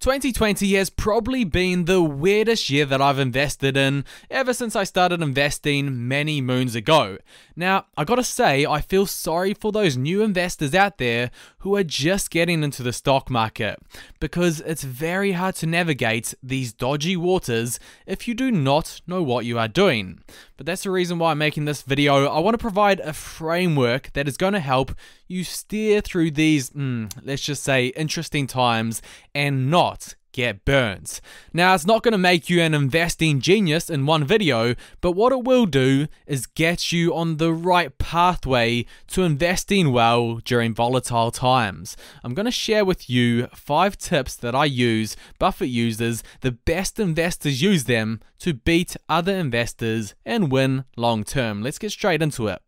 2020 has probably been the weirdest year that I've invested in ever since I started investing many moons ago. Now, I gotta say, I feel sorry for those new investors out there who are just getting into the stock market because it's very hard to navigate these dodgy waters if you do not know what you are doing. But that's the reason why I'm making this video. I want to provide a framework that is going to help you steer through these, mm, let's just say, interesting times and not get burnt. Now, it's not going to make you an investing genius in one video, but what it will do is get you on the right pathway to investing well during volatile times. I'm going to share with you five tips that I use, Buffett uses, the best investors use them to beat other investors and win long term. Let's get straight into it.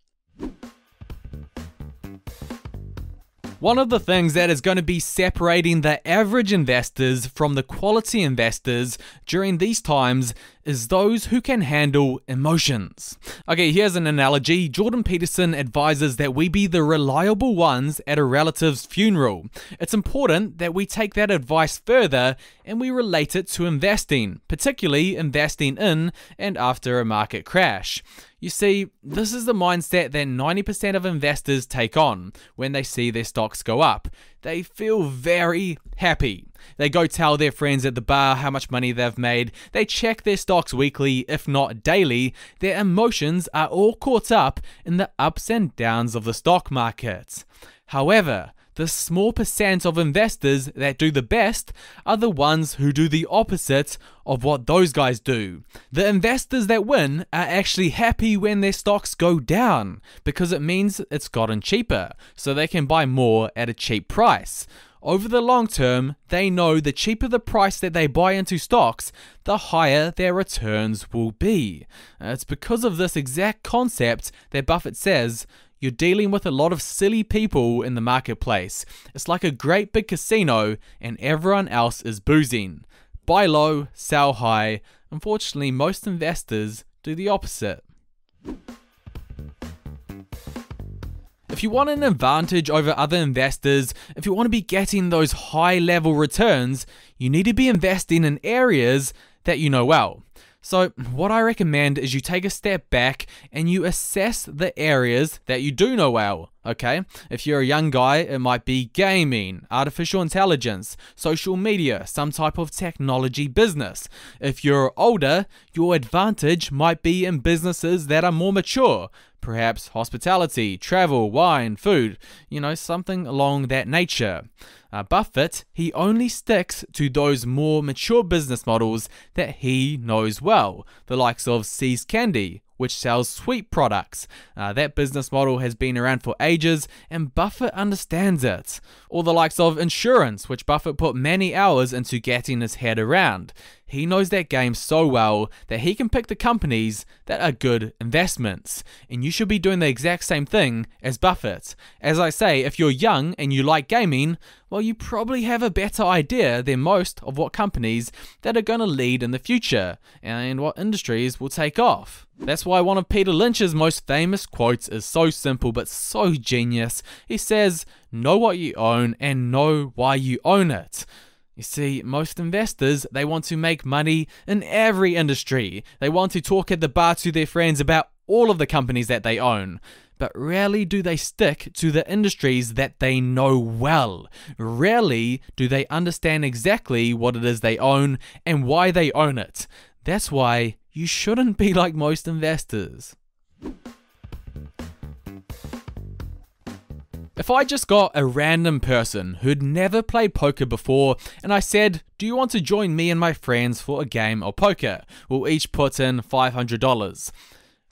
One of the things that is going to be separating the average investors from the quality investors during these times is those who can handle emotions. Okay, here's an analogy. Jordan Peterson advises that we be the reliable ones at a relative's funeral. It's important that we take that advice further and we relate it to investing, particularly investing in and after a market crash. You see, this is the mindset that 90% of investors take on when they see their stocks go up. They feel very happy. They go tell their friends at the bar how much money they've made. They check their stocks weekly, if not daily. Their emotions are all caught up in the ups and downs of the stock market. However, the small percent of investors that do the best are the ones who do the opposite of what those guys do. The investors that win are actually happy when their stocks go down because it means it's gotten cheaper, so they can buy more at a cheap price. Over the long term, they know the cheaper the price that they buy into stocks, the higher their returns will be. It's because of this exact concept that Buffett says you're dealing with a lot of silly people in the marketplace. It's like a great big casino and everyone else is boozing. Buy low, sell high. Unfortunately, most investors do the opposite. If you want an advantage over other investors, if you want to be getting those high level returns, you need to be investing in areas that you know well. So, what I recommend is you take a step back and you assess the areas that you do know well. Okay, if you're a young guy, it might be gaming, artificial intelligence, social media, some type of technology business. If you're older, your advantage might be in businesses that are more mature, perhaps hospitality, travel, wine, food, you know, something along that nature. Uh, Buffett, he only sticks to those more mature business models that he knows well, the likes of See's Candy, which sells sweet products. Uh, that business model has been around for ages, and Buffett understands it. Or the likes of insurance, which Buffett put many hours into getting his head around. He knows that game so well that he can pick the companies that are good investments. And you should be doing the exact same thing as Buffett. As I say, if you're young and you like gaming, well, you probably have a better idea than most of what companies that are going to lead in the future and what industries will take off. That's why one of Peter Lynch's most famous quotes is so simple but so genius. He says, Know what you own and know why you own it. You see, most investors, they want to make money in every industry. They want to talk at the bar to their friends about all of the companies that they own. But rarely do they stick to the industries that they know well. Rarely do they understand exactly what it is they own and why they own it. That's why you shouldn't be like most investors. If I just got a random person who'd never played poker before and I said, Do you want to join me and my friends for a game of poker? We'll each put in $500.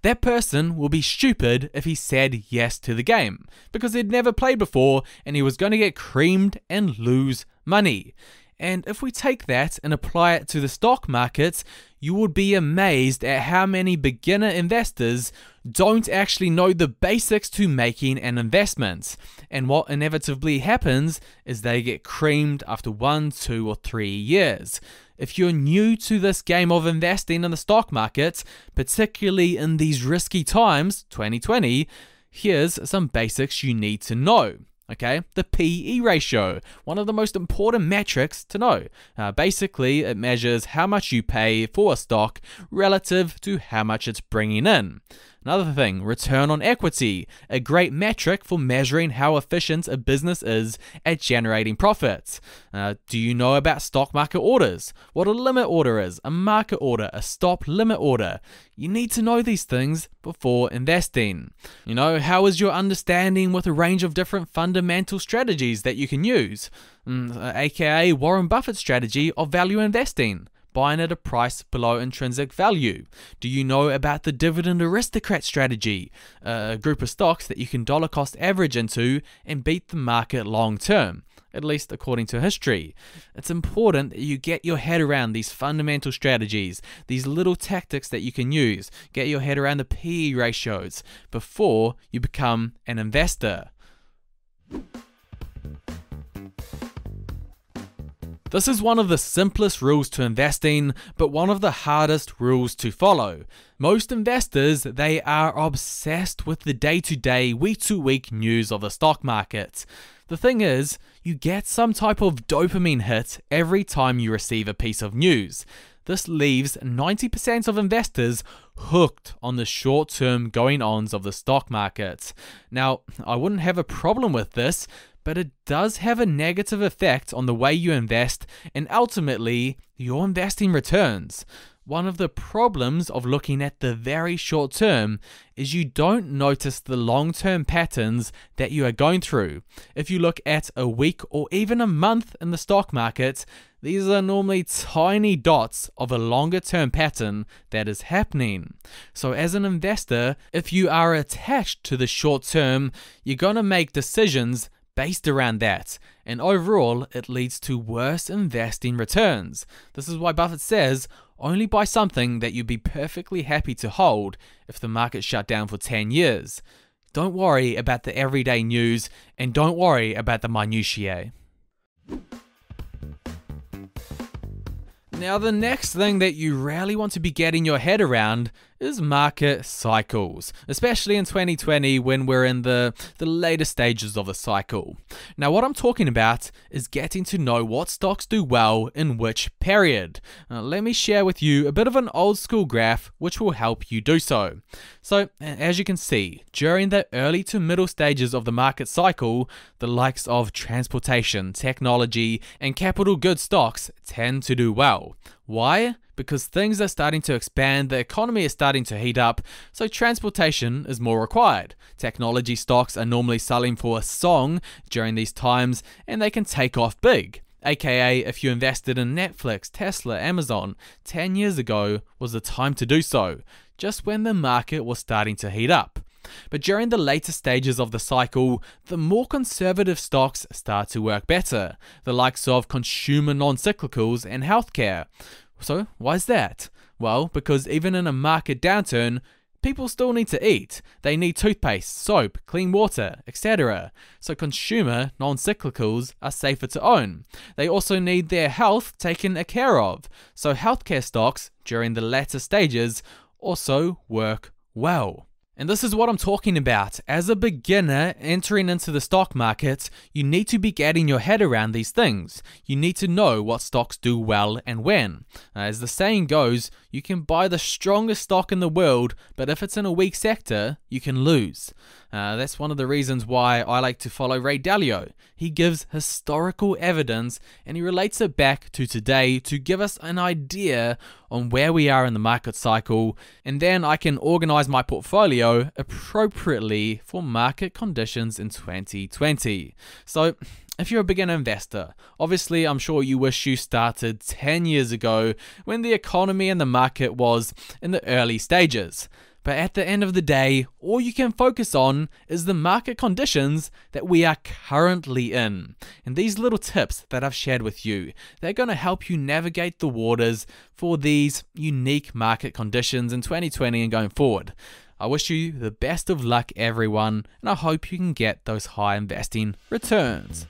That person will be stupid if he said yes to the game because he'd never played before and he was going to get creamed and lose money. And if we take that and apply it to the stock market, you would be amazed at how many beginner investors don't actually know the basics to making an investment. And what inevitably happens is they get creamed after one, two, or three years. If you're new to this game of investing in the stock market, particularly in these risky times, 2020, here's some basics you need to know. Okay, the PE ratio, one of the most important metrics to know. Uh, basically, it measures how much you pay for a stock relative to how much it's bringing in. Another thing, return on equity, a great metric for measuring how efficient a business is at generating profits. Uh, do you know about stock market orders? What a limit order is, a market order, a stop limit order. You need to know these things before investing. You know, how is your understanding with a range of different fundamental strategies that you can use? Mm, aka Warren Buffett's strategy of value investing buying at a price below intrinsic value? Do you know about the dividend aristocrat strategy, a group of stocks that you can dollar cost average into and beat the market long term? At least according to history. It's important that you get your head around these fundamental strategies, these little tactics that you can use. Get your head around the PE ratios before you become an investor. This is one of the simplest rules to invest in, but one of the hardest rules to follow. Most investors, they are obsessed with the day-to-day, week-to-week news of the stock market. The thing is, you get some type of dopamine hit every time you receive a piece of news. This leaves 90% of investors hooked on the short term going ons of the stock market. Now, I wouldn't have a problem with this but it does have a negative effect on the way you invest and ultimately your investing returns. One of the problems of looking at the very short term is you don't notice the long term patterns that you are going through. If you look at a week or even a month in the stock market, these are normally tiny dots of a longer term pattern that is happening. So, as an investor, if you are attached to the short term, you're going to make decisions based around that, and overall, it leads to worse investing returns. This is why Buffett says only buy something that you'd be perfectly happy to hold if the market shut down for 10 years. Don't worry about the everyday news, and don't worry about the minutiae. Now, the next thing that you really want to be getting your head around is market cycles, especially in 2020 when we're in the, the later stages of the cycle. Now, what I'm talking about is getting to know what stocks do well in which period. Uh, let me share with you a bit of an old school graph which will help you do so. So, as you can see, during the early to middle stages of the market cycle, the likes of transportation, technology, and capital goods stocks tend to do well. Why? Because things are starting to expand, the economy is starting to heat up, so transportation is more required. Technology stocks are normally selling for a song during these times, and they can take off big. AKA, if you invested in Netflix, Tesla, Amazon 10 years ago was the time to do so, just when the market was starting to heat up. But during the later stages of the cycle, the more conservative stocks start to work better, the likes of consumer non cyclicals and healthcare. So, why is that? Well, because even in a market downturn, people still need to eat. They need toothpaste, soap, clean water, etc. So consumer non-cyclicals are safer to own. They also need their health taken care of. So healthcare stocks during the latter stages also work well. And this is what I'm talking about. As a beginner entering into the stock market, you need to be getting your head around these things. You need to know what stocks do well and when. As the saying goes, you can buy the strongest stock in the world, but if it's in a weak sector, you can lose. Uh, that's one of the reasons why I like to follow Ray Dalio. He gives historical evidence and he relates it back to today to give us an idea on where we are in the market cycle, and then I can organize my portfolio appropriately for market conditions in 2020. So, if you're a beginner investor, obviously I'm sure you wish you started 10 years ago when the economy and the market was in the early stages. But at the end of the day, all you can focus on is the market conditions that we are currently in. And these little tips that I've shared with you, they're going to help you navigate the waters for these unique market conditions in 2020 and going forward. I wish you the best of luck, everyone, and I hope you can get those high investing returns.